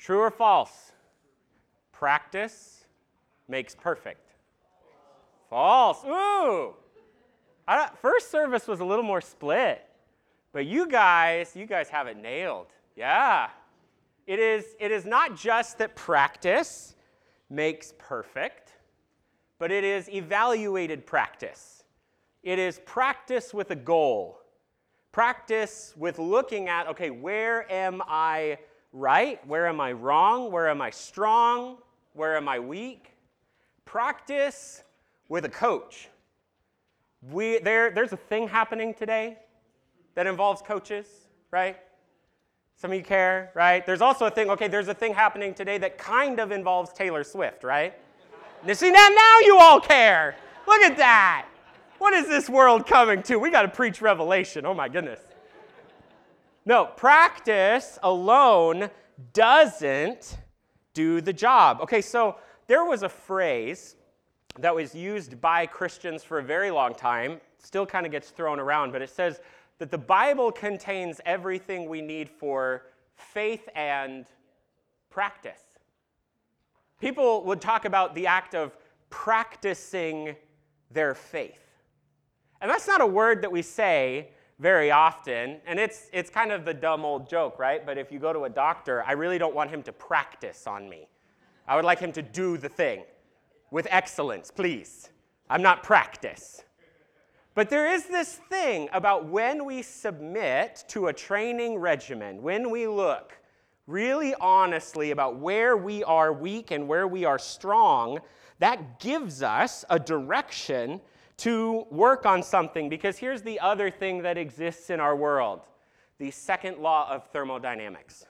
True or false? Practice makes perfect. False. Ooh. first service was a little more split, but you guys, you guys have it nailed. Yeah. It is, it is not just that practice makes perfect, but it is evaluated practice. It is practice with a goal. Practice with looking at, okay, where am I right? Where am I wrong? Where am I strong? Where am I weak? Practice with a coach. We, there, there's a thing happening today that involves coaches, right? Some of you care, right? There's also a thing, okay, there's a thing happening today that kind of involves Taylor Swift, right? You see, now, now you all care. Look at that. What is this world coming to? We got to preach revelation. Oh my goodness. No, practice alone doesn't do the job. Okay, so there was a phrase that was used by Christians for a very long time, still kind of gets thrown around, but it says that the Bible contains everything we need for faith and practice. People would talk about the act of practicing their faith. And that's not a word that we say very often, and it's, it's kind of the dumb old joke, right? But if you go to a doctor, I really don't want him to practice on me. I would like him to do the thing with excellence, please. I'm not practice. But there is this thing about when we submit to a training regimen, when we look really honestly about where we are weak and where we are strong, that gives us a direction to work on something. Because here's the other thing that exists in our world the second law of thermodynamics.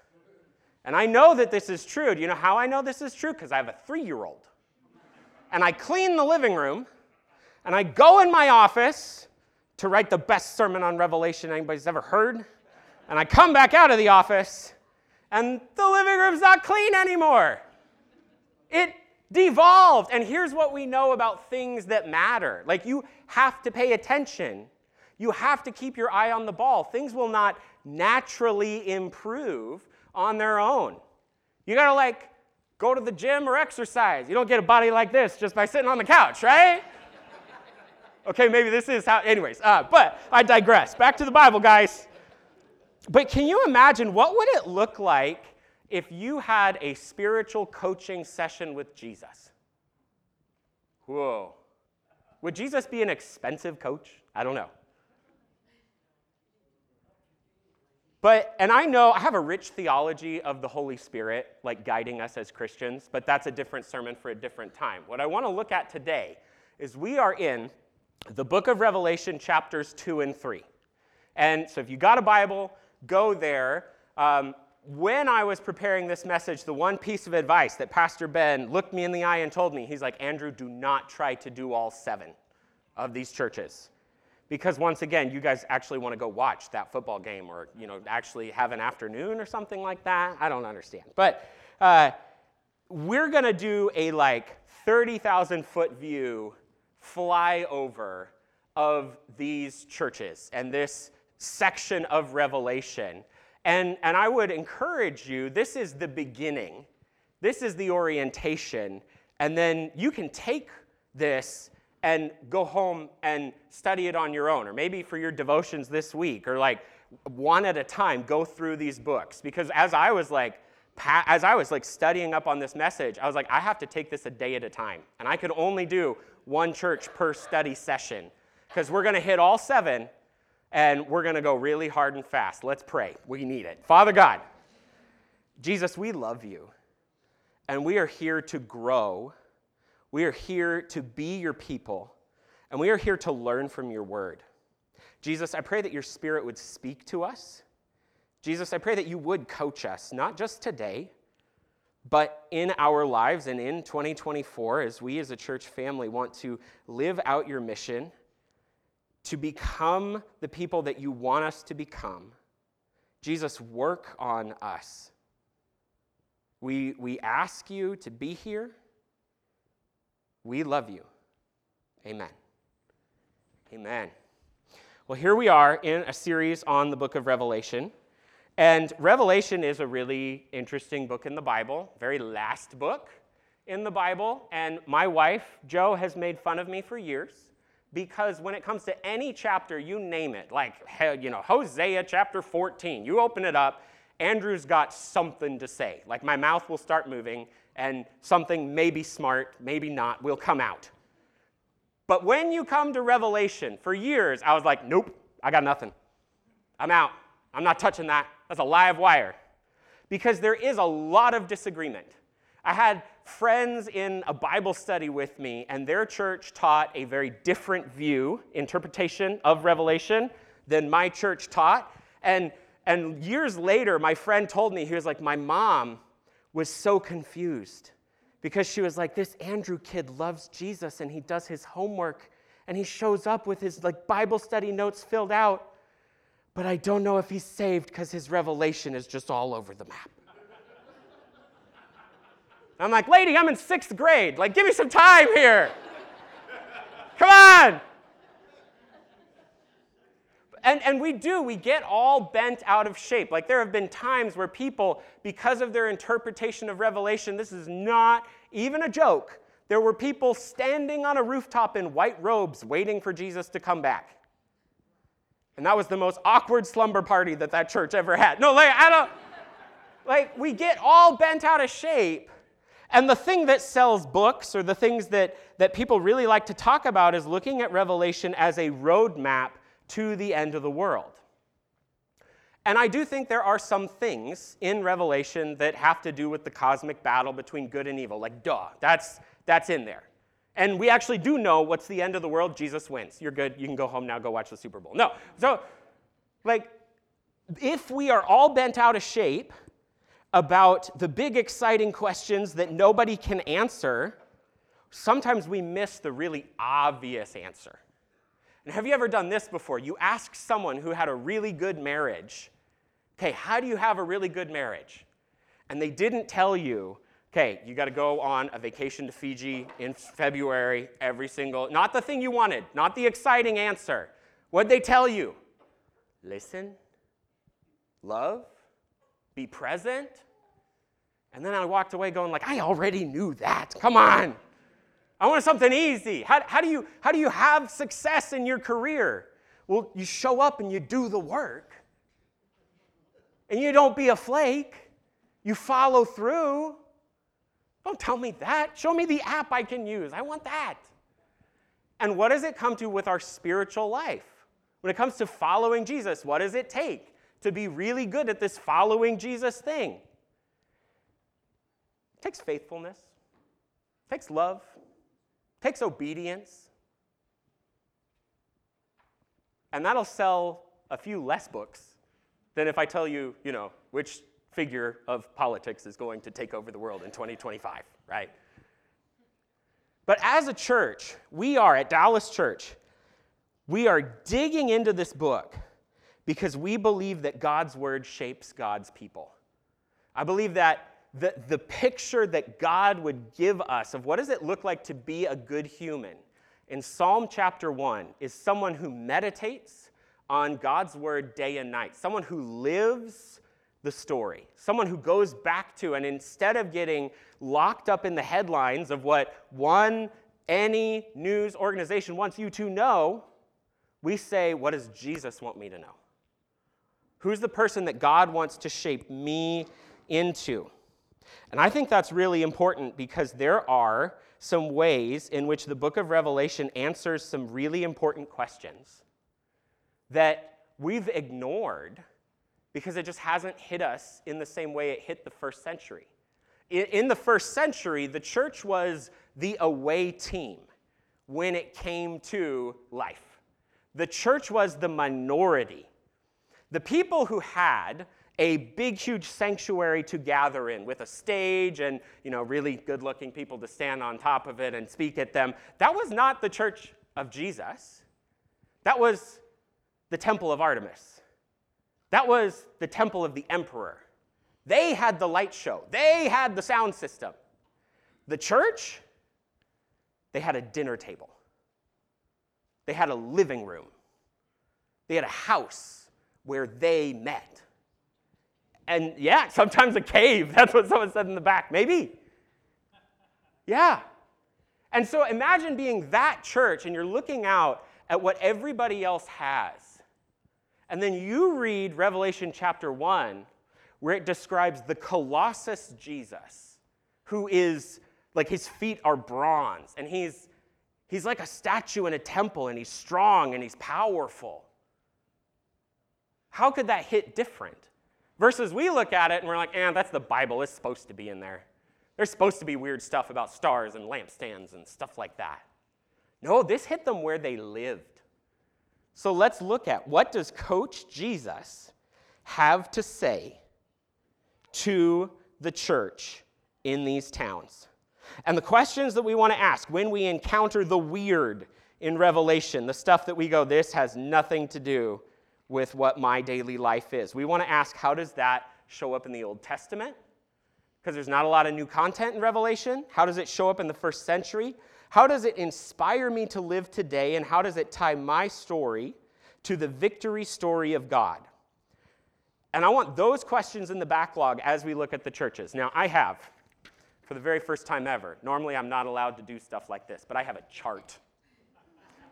And I know that this is true. Do you know how I know this is true? Because I have a three year old. And I clean the living room and I go in my office to write the best sermon on Revelation anybody's ever heard. And I come back out of the office, and the living room's not clean anymore. It devolved. And here's what we know about things that matter like, you have to pay attention, you have to keep your eye on the ball. Things will not naturally improve on their own. You gotta, like, go to the gym or exercise. You don't get a body like this just by sitting on the couch, right? okay, maybe this is how, anyways, uh, but I digress. Back to the Bible, guys. But can you imagine what would it look like if you had a spiritual coaching session with Jesus? Whoa. Would Jesus be an expensive coach? I don't know. But, and I know I have a rich theology of the Holy Spirit, like guiding us as Christians, but that's a different sermon for a different time. What I want to look at today is we are in the book of Revelation, chapters 2 and 3. And so if you got a Bible, go there. Um, when I was preparing this message, the one piece of advice that Pastor Ben looked me in the eye and told me, he's like, Andrew, do not try to do all seven of these churches. Because once again you guys actually want to go watch that football game or you know actually have an afternoon or something like that? I don't understand. But uh, we're going to do a like 30000 foot view flyover of these churches and this section of revelation and, and i would encourage you this is the beginning this is the orientation and then you can take this and go home and study it on your own, or maybe for your devotions this week, or like one at a time, go through these books. Because as I was like, as I was like studying up on this message, I was like, I have to take this a day at a time. And I could only do one church per study session because we're going to hit all seven and we're going to go really hard and fast. Let's pray. We need it. Father God, Jesus, we love you. And we are here to grow we are here to be your people, and we are here to learn from your word. Jesus, I pray that your spirit would speak to us. Jesus, I pray that you would coach us, not just today, but in our lives and in 2024, as we as a church family want to live out your mission, to become the people that you want us to become. Jesus, work on us. We, we ask you to be here. We love you. Amen. Amen. Well, here we are in a series on the book of Revelation. And Revelation is a really interesting book in the Bible, very last book in the Bible. And my wife, Joe, has made fun of me for years because when it comes to any chapter, you name it, like, you know, Hosea chapter 14, you open it up, Andrew's got something to say. Like, my mouth will start moving, and something maybe smart, maybe not, will come out. But when you come to Revelation, for years, I was like, nope, I got nothing. I'm out. I'm not touching that. That's a live wire. Because there is a lot of disagreement. I had friends in a Bible study with me, and their church taught a very different view, interpretation of Revelation than my church taught. And, and years later, my friend told me, he was like, My mom was so confused because she was like, This Andrew kid loves Jesus and he does his homework and he shows up with his like Bible study notes filled out. But I don't know if he's saved because his revelation is just all over the map. I'm like, lady, I'm in sixth grade. Like, give me some time here. Come on. And, and we do, we get all bent out of shape. Like, there have been times where people, because of their interpretation of Revelation, this is not even a joke. There were people standing on a rooftop in white robes waiting for Jesus to come back. And that was the most awkward slumber party that that church ever had. No, like, I don't, like, we get all bent out of shape and the thing that sells books, or the things that, that people really like to talk about, is looking at Revelation as a roadmap to the end of the world. And I do think there are some things in Revelation that have to do with the cosmic battle between good and evil. Like, duh, that's, that's in there. And we actually do know what's the end of the world. Jesus wins. You're good. You can go home now, go watch the Super Bowl. No. So, like, if we are all bent out of shape about the big, exciting questions that nobody can answer, sometimes we miss the really obvious answer. And have you ever done this before? You ask someone who had a really good marriage, okay, how do you have a really good marriage? And they didn't tell you, okay, you got to go on a vacation to Fiji in February every single, not the thing you wanted, not the exciting answer. What'd they tell you? Listen, love, be present. And then I walked away going like, I already knew that. Come on. I want something easy. How, how, do you, how do you have success in your career? Well, you show up and you do the work. And you don't be a flake. You follow through. Don't tell me that. Show me the app I can use. I want that. And what does it come to with our spiritual life? When it comes to following Jesus, what does it take? To be really good at this following Jesus thing. It takes faithfulness, it takes love, it takes obedience. And that'll sell a few less books than if I tell you, you know, which figure of politics is going to take over the world in 2025, right? But as a church, we are at Dallas Church, we are digging into this book because we believe that God's word shapes God's people. I believe that the, the picture that God would give us of what does it look like to be a good human in Psalm chapter 1 is someone who meditates on God's word day and night, someone who lives the story, someone who goes back to, and instead of getting locked up in the headlines of what one, any news organization wants you to know, we say, What does Jesus want me to know? Who's the person that God wants to shape me into? And I think that's really important because there are some ways in which the book of Revelation answers some really important questions that we've ignored because it just hasn't hit us in the same way it hit the first century. In the first century, the church was the away team when it came to life. The church was the minority the people who had a big, huge sanctuary to gather in with a stage and you know, really good looking people to stand on top of it and speak at them, that was not the church of Jesus. That was the temple of Artemis. That was the temple of the emperor. They had the light show, they had the sound system. The church, they had a dinner table, they had a living room, they had a house where they met. and yeah, sometimes a cave. That's what someone said in the back. Maybe. Yeah. And so imagine being that church and you're looking out at what everybody else has. And then you read Revelation chapter 1, where it describes the Colossus Jesus, who is like his feet are bronze, and he's, he's like a statue in a temple, and he's strong and he's powerful. How could that hit different? Versus we look at it and we're like, eh, that's the Bible, it's supposed to be in there. There's supposed to be weird stuff about stars and lampstands and stuff like that. No, this hit them where they lived. So let's look at what does Coach Jesus have to say to the church in these towns? And the questions that we want to ask when we encounter the weird in Revelation, the stuff that we go, this has nothing to do with what my daily life is. We want to ask, how does that show up in the Old Testament? Because there's not a lot of new content in Revelation. How does it show up in the first century? How does it inspire me to live today? And how does it tie my story to the victory story of God? And I want those questions in the backlog as we look at the churches. Now, I have, for the very first time ever, normally I'm not allowed to do stuff like this, but I have a chart.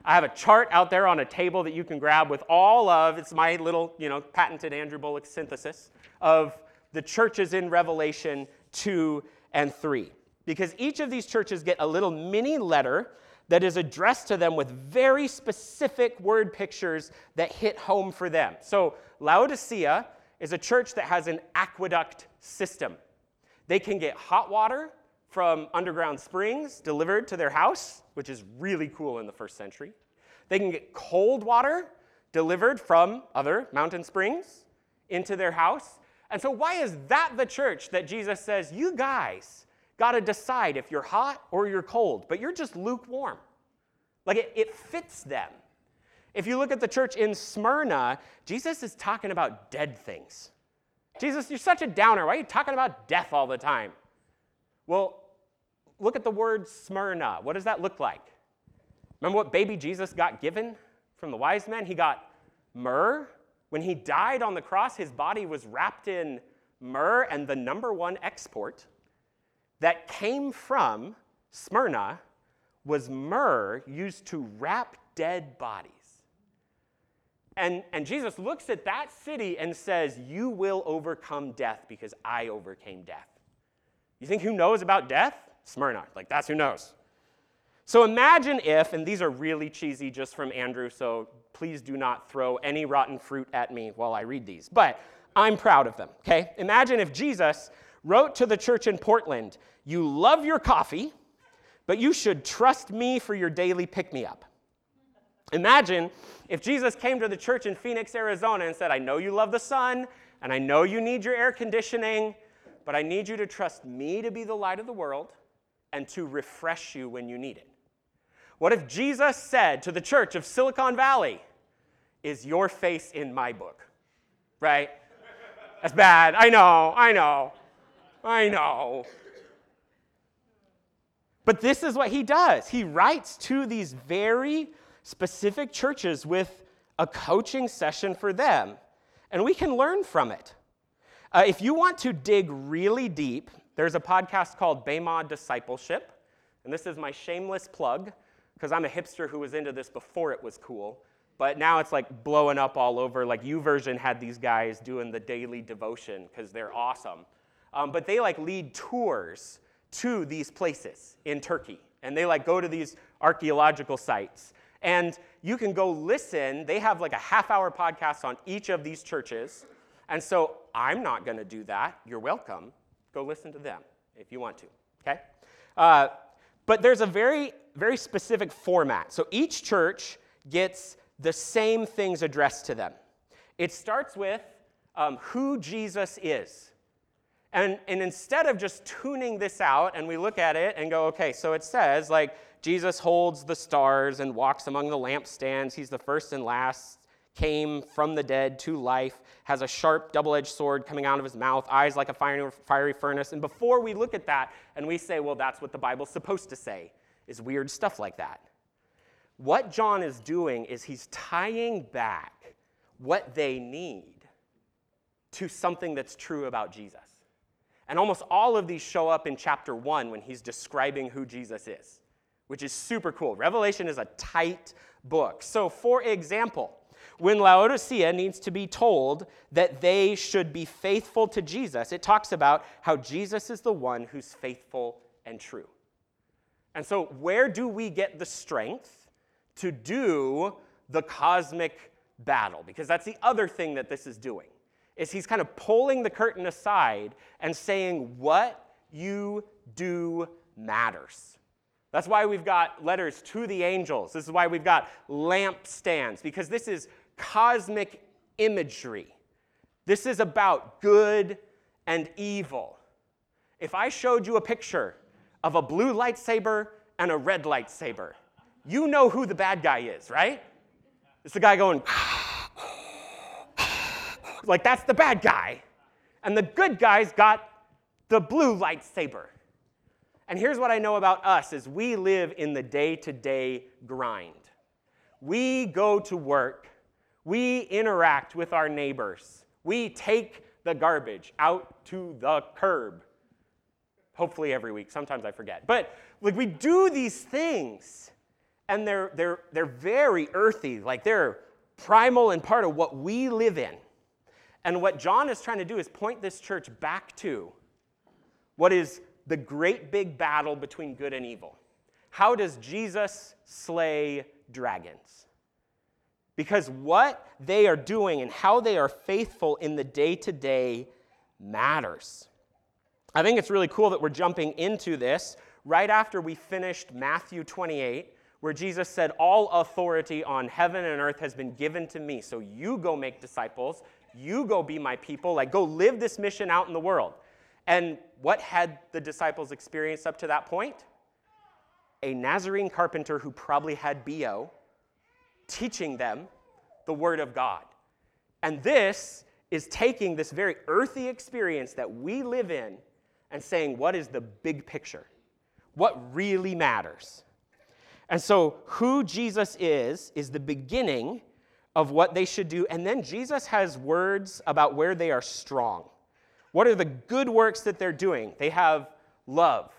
I have a chart out there on a table that you can grab with all of, it's my little, you know, patented Andrew Bullock synthesis of the churches in Revelation 2 and 3 because each of these churches get a little mini letter that is addressed to them with very specific word pictures that hit home for them. So, Laodicea is a church that has an aqueduct system. They can get hot water from underground springs delivered to their house, which is really cool in the first century. They can get cold water delivered from other mountain springs into their house. And so, why is that the church that Jesus says, you guys got to decide if you're hot or you're cold, but you're just lukewarm. Like it, it fits them. If you look at the church in Smyrna, Jesus is talking about dead things. Jesus, you're such a downer. Why are you talking about death all the time? Well, look at the word Smyrna. What does that look like? Remember what baby Jesus got given from the wise men? He got myrrh. When he died on the cross, his body was wrapped in myrrh, and the number one export that came from Smyrna was myrrh used to wrap dead bodies. And, and Jesus looks at that city and says, You will overcome death because I overcame death. You think who knows about death? Smyrna. Like, that's who knows. So imagine if, and these are really cheesy just from Andrew, so please do not throw any rotten fruit at me while I read these, but I'm proud of them, okay? Imagine if Jesus wrote to the church in Portland, You love your coffee, but you should trust me for your daily pick me up. Imagine if Jesus came to the church in Phoenix, Arizona, and said, I know you love the sun, and I know you need your air conditioning, but I need you to trust me to be the light of the world and to refresh you when you need it. What if Jesus said to the church of Silicon Valley, Is your face in my book? Right? That's bad. I know, I know. I know. But this is what he does. He writes to these very specific churches with a coaching session for them, and we can learn from it. Uh, if you want to dig really deep, there's a podcast called Bema Discipleship, and this is my shameless plug because I'm a hipster who was into this before it was cool. But now it's like blowing up all over. Like YouVersion had these guys doing the daily devotion because they're awesome. Um, but they like lead tours to these places in Turkey. And they like go to these archaeological sites. And you can go listen. They have like a half hour podcast on each of these churches. And so I'm not going to do that. You're welcome. Go listen to them if you want to. Okay? Uh, but there's a very, very specific format. So each church gets the same things addressed to them. It starts with um, who Jesus is. And, and instead of just tuning this out and we look at it and go, okay, so it says like Jesus holds the stars and walks among the lampstands. He's the first and last, came from the dead to life, has a sharp double edged sword coming out of his mouth, eyes like a fiery, fiery furnace. And before we look at that and we say, well, that's what the Bible's supposed to say, is weird stuff like that. What John is doing is he's tying back what they need to something that's true about Jesus. And almost all of these show up in chapter one when he's describing who Jesus is, which is super cool. Revelation is a tight book. So, for example, when Laodicea needs to be told that they should be faithful to Jesus, it talks about how Jesus is the one who's faithful and true. And so, where do we get the strength to do the cosmic battle? Because that's the other thing that this is doing. Is he's kind of pulling the curtain aside and saying what you do matters. That's why we've got letters to the angels. This is why we've got lampstands, because this is cosmic imagery. This is about good and evil. If I showed you a picture of a blue lightsaber and a red lightsaber. You know who the bad guy is, right? It's the guy going, like that's the bad guy. And the good guy's got the blue lightsaber. And here's what I know about us is we live in the day-to-day grind. We go to work. We interact with our neighbors. We take the garbage out to the curb hopefully every week. Sometimes I forget. But like we do these things and they're they're they're very earthy, like they're primal and part of what we live in. And what John is trying to do is point this church back to what is the great big battle between good and evil. How does Jesus slay dragons? Because what they are doing and how they are faithful in the day to day matters. I think it's really cool that we're jumping into this right after we finished Matthew 28, where Jesus said, All authority on heaven and earth has been given to me. So you go make disciples, you go be my people, like go live this mission out in the world. And what had the disciples experienced up to that point? A Nazarene carpenter who probably had BO teaching them the Word of God. And this is taking this very earthy experience that we live in and saying, what is the big picture? What really matters? And so, who Jesus is, is the beginning of what they should do. And then Jesus has words about where they are strong. What are the good works that they're doing? They have love.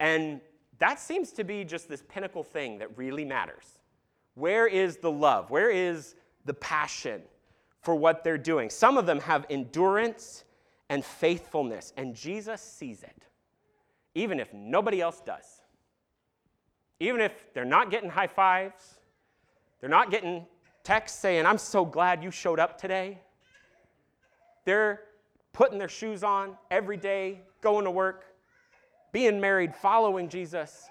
And that seems to be just this pinnacle thing that really matters. Where is the love? Where is the passion for what they're doing? Some of them have endurance and faithfulness. And Jesus sees it, even if nobody else does. Even if they're not getting high fives, they're not getting texts saying, I'm so glad you showed up today. They're putting their shoes on every day, going to work, being married, following Jesus.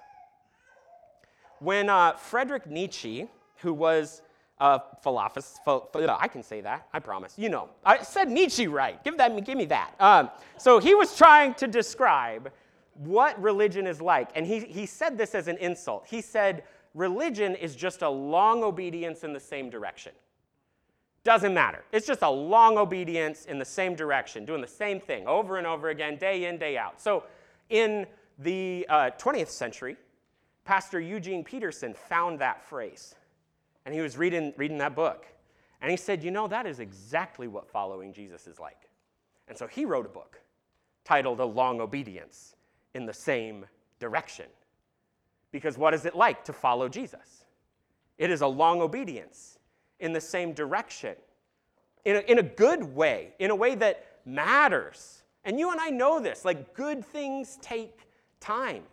When uh, Frederick Nietzsche, who was a philosopher. I can say that. I promise. You know, I said Nietzsche right. Give that. Give me that. Um, so he was trying to describe what religion is like, and he he said this as an insult. He said religion is just a long obedience in the same direction. Doesn't matter. It's just a long obedience in the same direction, doing the same thing over and over again, day in, day out. So in the uh, 20th century, Pastor Eugene Peterson found that phrase. And he was reading, reading that book. And he said, You know, that is exactly what following Jesus is like. And so he wrote a book titled A Long Obedience in the Same Direction. Because what is it like to follow Jesus? It is a long obedience in the same direction, in a, in a good way, in a way that matters. And you and I know this like, good things take time.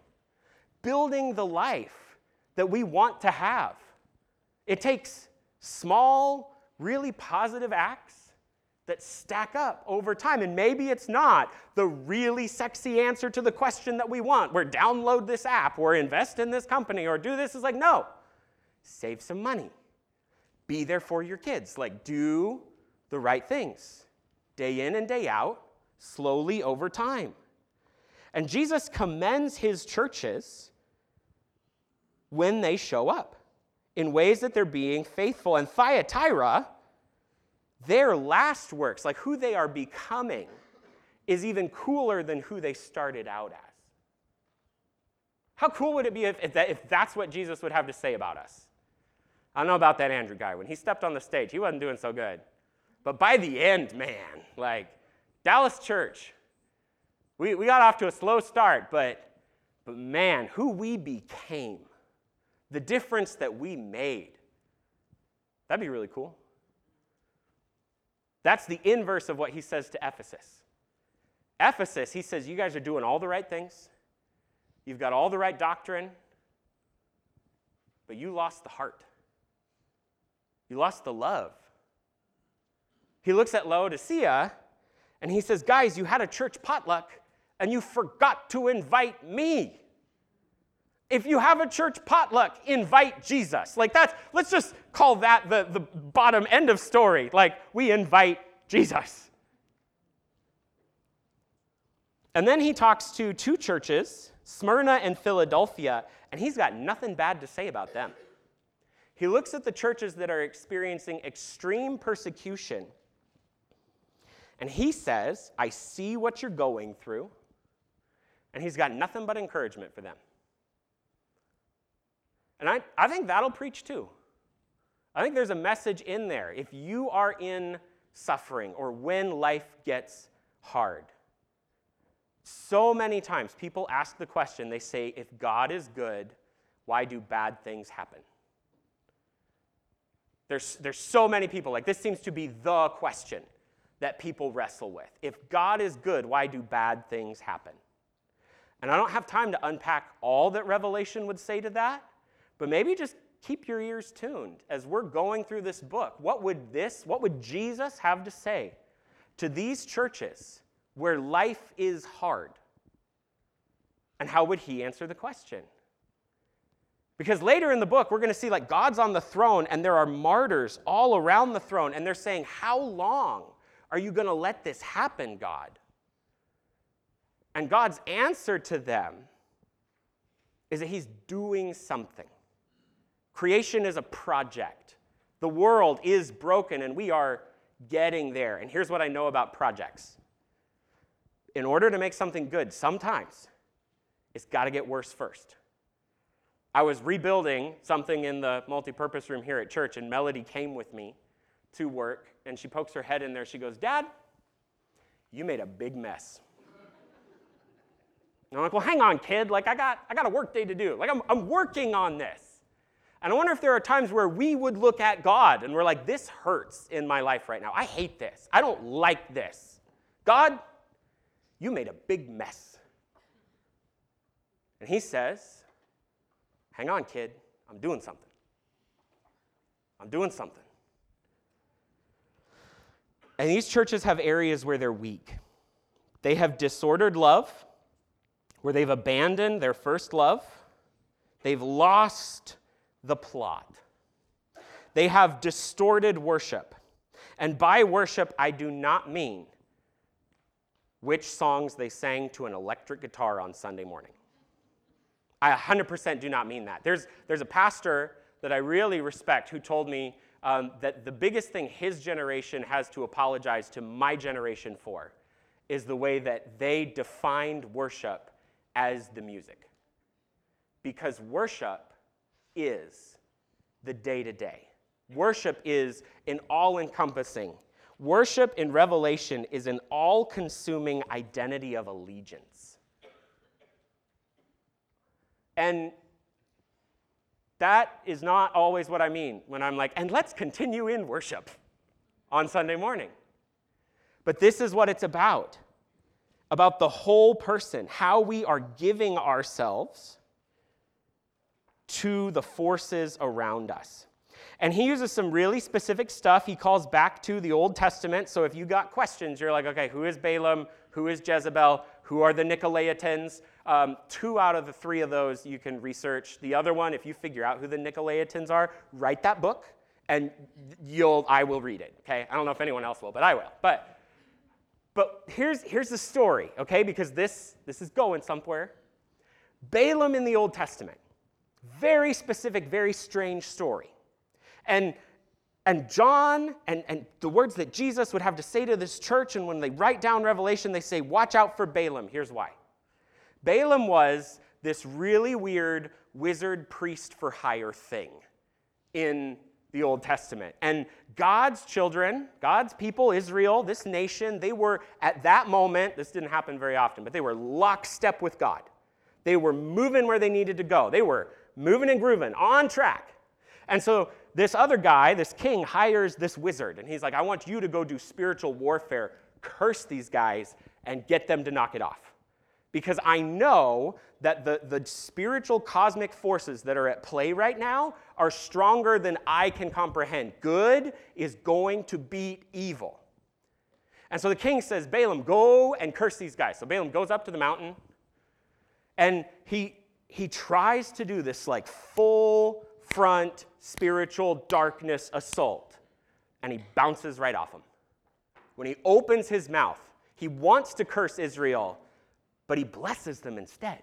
Building the life that we want to have it takes small, really positive acts that stack up over time. And maybe it's not the really sexy answer to the question that we want, where download this app or invest in this company or do this. Is like, no, save some money. Be there for your kids. Like, do the right things day in and day out, slowly over time. And Jesus commends his churches when they show up in ways that they're being faithful. And Thyatira, their last works, like who they are becoming, is even cooler than who they started out as. How cool would it be if, if, that, if that's what Jesus would have to say about us? I don't know about that Andrew guy. When he stepped on the stage, he wasn't doing so good. But by the end, man, like Dallas Church, we, we got off to a slow start, but, but man, who we became, the difference that we made, that'd be really cool. That's the inverse of what he says to Ephesus. Ephesus, he says, You guys are doing all the right things, you've got all the right doctrine, but you lost the heart. You lost the love. He looks at Laodicea and he says, Guys, you had a church potluck and you forgot to invite me. If you have a church potluck, invite Jesus. Like that's, let's just call that the, the bottom end of story. Like we invite Jesus. And then he talks to two churches, Smyrna and Philadelphia, and he's got nothing bad to say about them. He looks at the churches that are experiencing extreme persecution, and he says, I see what you're going through, and he's got nothing but encouragement for them. And I, I think that'll preach too. I think there's a message in there. If you are in suffering or when life gets hard, so many times people ask the question they say, if God is good, why do bad things happen? There's, there's so many people, like this seems to be the question that people wrestle with. If God is good, why do bad things happen? And I don't have time to unpack all that Revelation would say to that, but maybe just keep your ears tuned as we're going through this book. What would this, what would Jesus have to say to these churches where life is hard? And how would he answer the question? Because later in the book, we're going to see like God's on the throne and there are martyrs all around the throne, and they're saying, How long are you going to let this happen, God? And God's answer to them is that He's doing something. Creation is a project. The world is broken and we are getting there. And here's what I know about projects in order to make something good, sometimes it's got to get worse first. I was rebuilding something in the multi-purpose room here at church, and Melody came with me to work, and she pokes her head in there. She goes, Dad, you made a big mess. And I'm like, well, hang on, kid. Like, I got, I got a work day to do. Like, I'm, I'm working on this. And I wonder if there are times where we would look at God and we're like, this hurts in my life right now. I hate this. I don't like this. God, you made a big mess. And he says, hang on, kid, I'm doing something. I'm doing something. And these churches have areas where they're weak. They have disordered love, where they've abandoned their first love. They've lost the plot. They have distorted worship. And by worship, I do not mean which songs they sang to an electric guitar on Sunday morning. I 100% do not mean that. There's, there's a pastor that I really respect who told me um, that the biggest thing his generation has to apologize to my generation for is the way that they defined worship as the music. Because worship is the day to day. Worship is an all encompassing. Worship in Revelation is an all consuming identity of allegiance. And that is not always what I mean when I'm like, and let's continue in worship on Sunday morning. But this is what it's about about the whole person, how we are giving ourselves to the forces around us. And he uses some really specific stuff. He calls back to the Old Testament. So if you got questions, you're like, okay, who is Balaam? Who is Jezebel? Who are the Nicolaitans? Um, two out of the three of those you can research. The other one, if you figure out who the Nicolaitans are, write that book, and you'll I will read it. Okay, I don't know if anyone else will, but I will. But but here's here's the story, okay? Because this this is going somewhere. Balaam in the Old Testament very specific, very strange story. And, and John and, and the words that Jesus would have to say to this church, and when they write down Revelation, they say, Watch out for Balaam. Here's why Balaam was this really weird wizard priest for hire thing in the Old Testament. And God's children, God's people, Israel, this nation, they were at that moment, this didn't happen very often, but they were lockstep with God. They were moving where they needed to go. They were moving and grooving, on track. And so this other guy, this king, hires this wizard, and he's like, I want you to go do spiritual warfare, curse these guys, and get them to knock it off. Because I know that the, the spiritual cosmic forces that are at play right now are stronger than I can comprehend. Good is going to beat evil. And so the king says, Balaam, go and curse these guys. So Balaam goes up to the mountain and he, he tries to do this like full front spiritual darkness assault. And he bounces right off him. When he opens his mouth, he wants to curse Israel, but he blesses them instead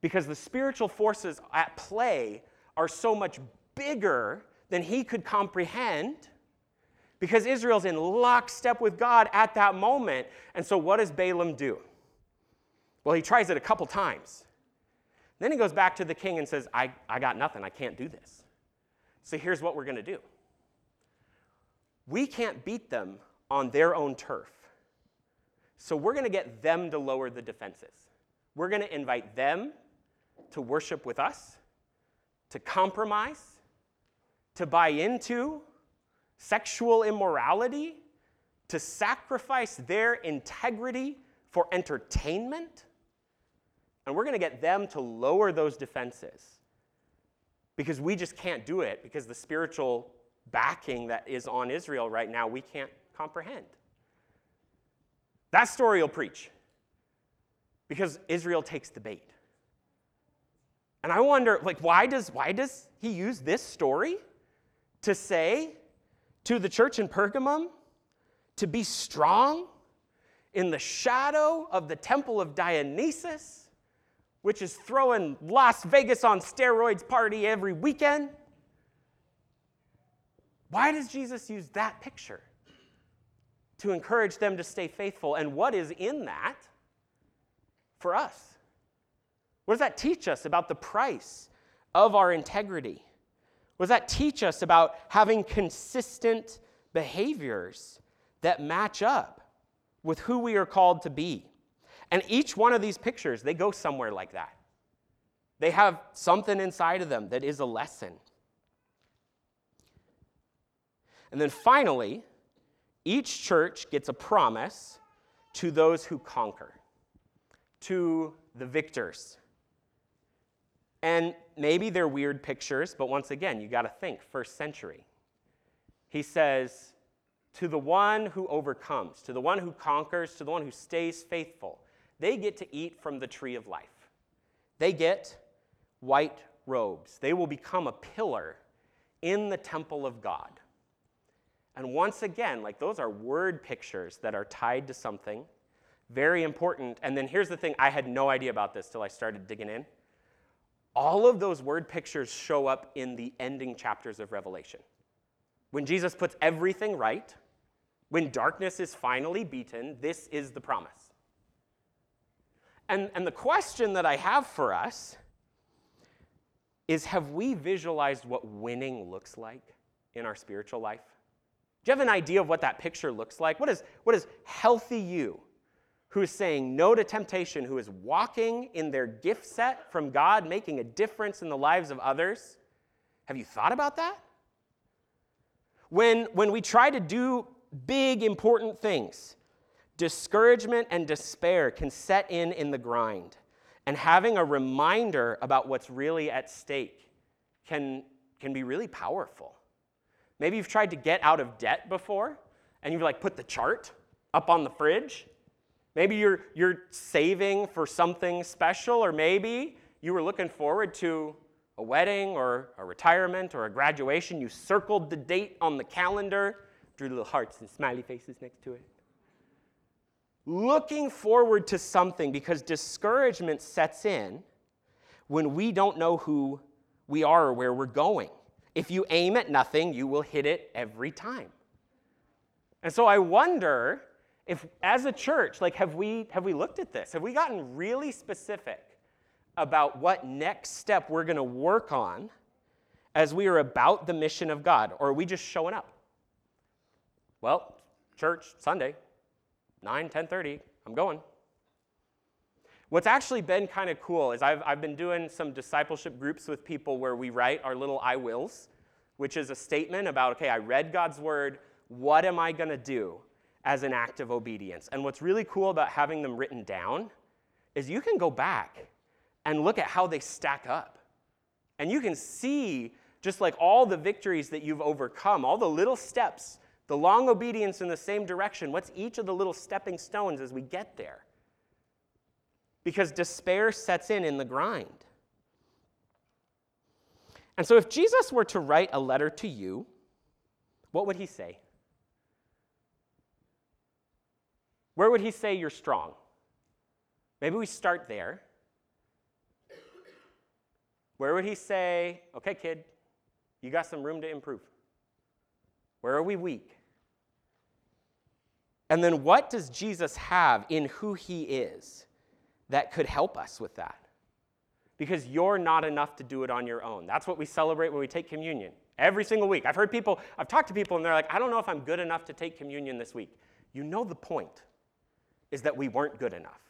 because the spiritual forces at play are so much bigger than he could comprehend because Israel's in lockstep with God at that moment. And so, what does Balaam do? Well, he tries it a couple times. Then he goes back to the king and says, I, I got nothing. I can't do this. So, here's what we're going to do we can't beat them on their own turf. So, we're going to get them to lower the defenses. We're going to invite them to worship with us, to compromise, to buy into sexual immorality, to sacrifice their integrity for entertainment. And we're going to get them to lower those defenses because we just can't do it because the spiritual backing that is on Israel right now, we can't comprehend. That story will preach because Israel takes the bait. And I wonder, like, why does, why does he use this story to say to the church in Pergamum to be strong in the shadow of the temple of Dionysus, which is throwing Las Vegas on steroids party every weekend? Why does Jesus use that picture to encourage them to stay faithful? And what is in that for us? What does that teach us about the price of our integrity? What does that teach us about having consistent behaviors that match up with who we are called to be? And each one of these pictures, they go somewhere like that. They have something inside of them that is a lesson. And then finally, each church gets a promise to those who conquer, to the victors. And maybe they're weird pictures, but once again, you got to think first century. He says, To the one who overcomes, to the one who conquers, to the one who stays faithful, they get to eat from the tree of life. They get white robes. They will become a pillar in the temple of God. And once again, like those are word pictures that are tied to something very important. And then here's the thing I had no idea about this till I started digging in all of those word pictures show up in the ending chapters of Revelation. When Jesus puts everything right, when darkness is finally beaten, this is the promise. And, and the question that I have for us is have we visualized what winning looks like in our spiritual life? Do you have an idea of what that picture looks like? What is, what is healthy you? who is saying no to temptation, who is walking in their gift set from God, making a difference in the lives of others. Have you thought about that? When, when we try to do big, important things, discouragement and despair can set in in the grind. And having a reminder about what's really at stake can, can be really powerful. Maybe you've tried to get out of debt before, and you've like put the chart up on the fridge Maybe you're, you're saving for something special, or maybe you were looking forward to a wedding or a retirement or a graduation. You circled the date on the calendar, drew little hearts and smiley faces next to it. Looking forward to something because discouragement sets in when we don't know who we are or where we're going. If you aim at nothing, you will hit it every time. And so I wonder if as a church like have we have we looked at this have we gotten really specific about what next step we're going to work on as we are about the mission of God, or are we just showing up? Well, church, Sunday, 9, 10:30, I'm going. What's actually been kind of cool is I've, I've been doing some discipleship groups with people where we write our little I wills, which is a statement about, okay, I read God's word, what am I to do as an act of obedience? And what's really cool about having them written down is you can go back and look at how they stack up. And you can see just like all the victories that you've overcome, all the little steps, the long obedience in the same direction. What's each of the little stepping stones as we get there? because despair sets in in the grind. And so, if Jesus were to write a letter to you, what would he say? Where would he say you're strong? Maybe we start there. Where would he say, okay, kid, you got some room to improve? Where are we weak? And then what does Jesus have in who he is that could help us with that. Because you're not enough to do it on your own. That's what we celebrate when we take communion every single week. I've heard people, I've talked to people, and they're like, I don't know if I'm good enough to take communion this week. You know, the point is that we weren't good enough.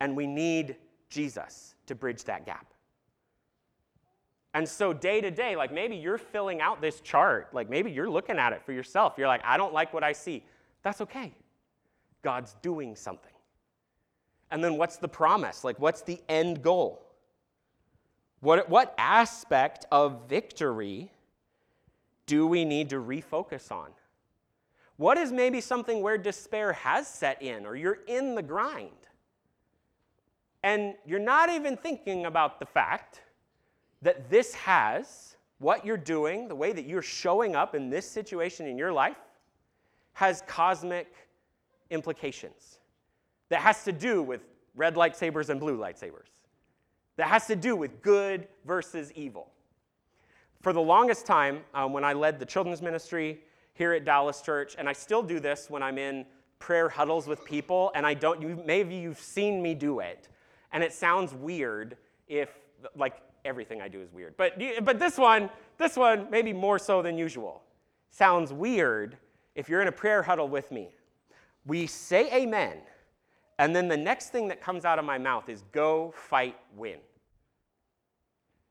And we need Jesus to bridge that gap. And so, day to day, like maybe you're filling out this chart, like maybe you're looking at it for yourself. You're like, I don't like what I see. That's okay. God's doing something. And then what's the promise? Like, what's the end goal? What, what aspect of victory do we need to refocus on? What is maybe something where despair has set in or you're in the grind? And you're not even thinking about the fact that this has, what you're doing, the way that you're showing up in this situation in your life, has cosmic implications that has to do with red lightsabers and blue lightsabers, that has to do with good versus evil. For the longest time, um, when I led the children's ministry here at Dallas Church, and I still do this when I'm in prayer huddles with people, and I don't, you, maybe you've seen me do it, and it sounds weird if, like, everything I do is weird. But, but this one, this one, maybe more so than usual, sounds weird if you're in a prayer huddle with me. We say amen, and then the next thing that comes out of my mouth is go, fight, win.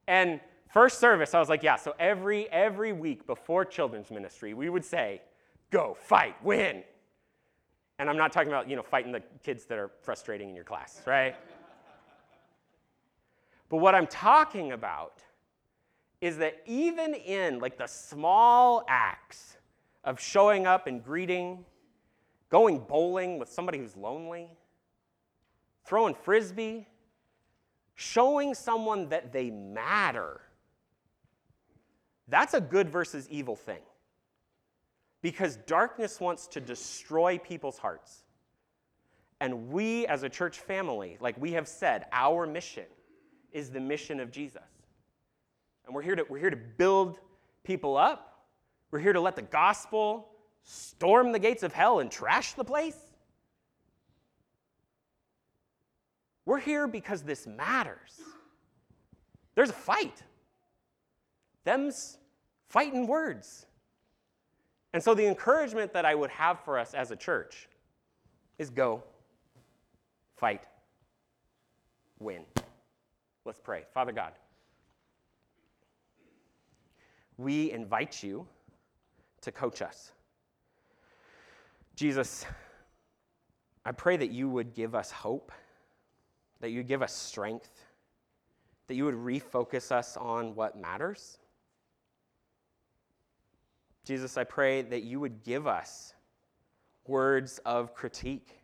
And first service, I was like, yeah, so every, every week before children's ministry, we would say, go, fight, win. And I'm not talking about, you know, fighting the kids that are frustrating in your class, right? but what I'm talking about is that even in like the small acts of showing up and greeting, going bowling with somebody who's lonely, throwing frisbee, showing someone that they matter. That's a good versus evil thing. Because darkness wants to destroy people's hearts. And we, as a church family, like we have said, our mission is the mission of Jesus. And we're here to, we're here to build people up. We're here to let the gospel storm the gates of hell and trash the place. We're here because this matters. There's a fight. Them's fighting words. And so, the encouragement that I would have for us as a church is go, fight, win. Let's pray. Father God, we invite you to coach us. Jesus, I pray that you would give us hope that you give us strength, that you would refocus us on what matters. Jesus, I pray that you would give us words of critique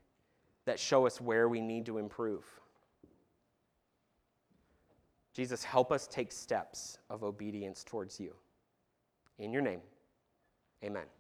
that show us where we need to improve. Jesus, help us take steps of obedience towards you. In your name, amen.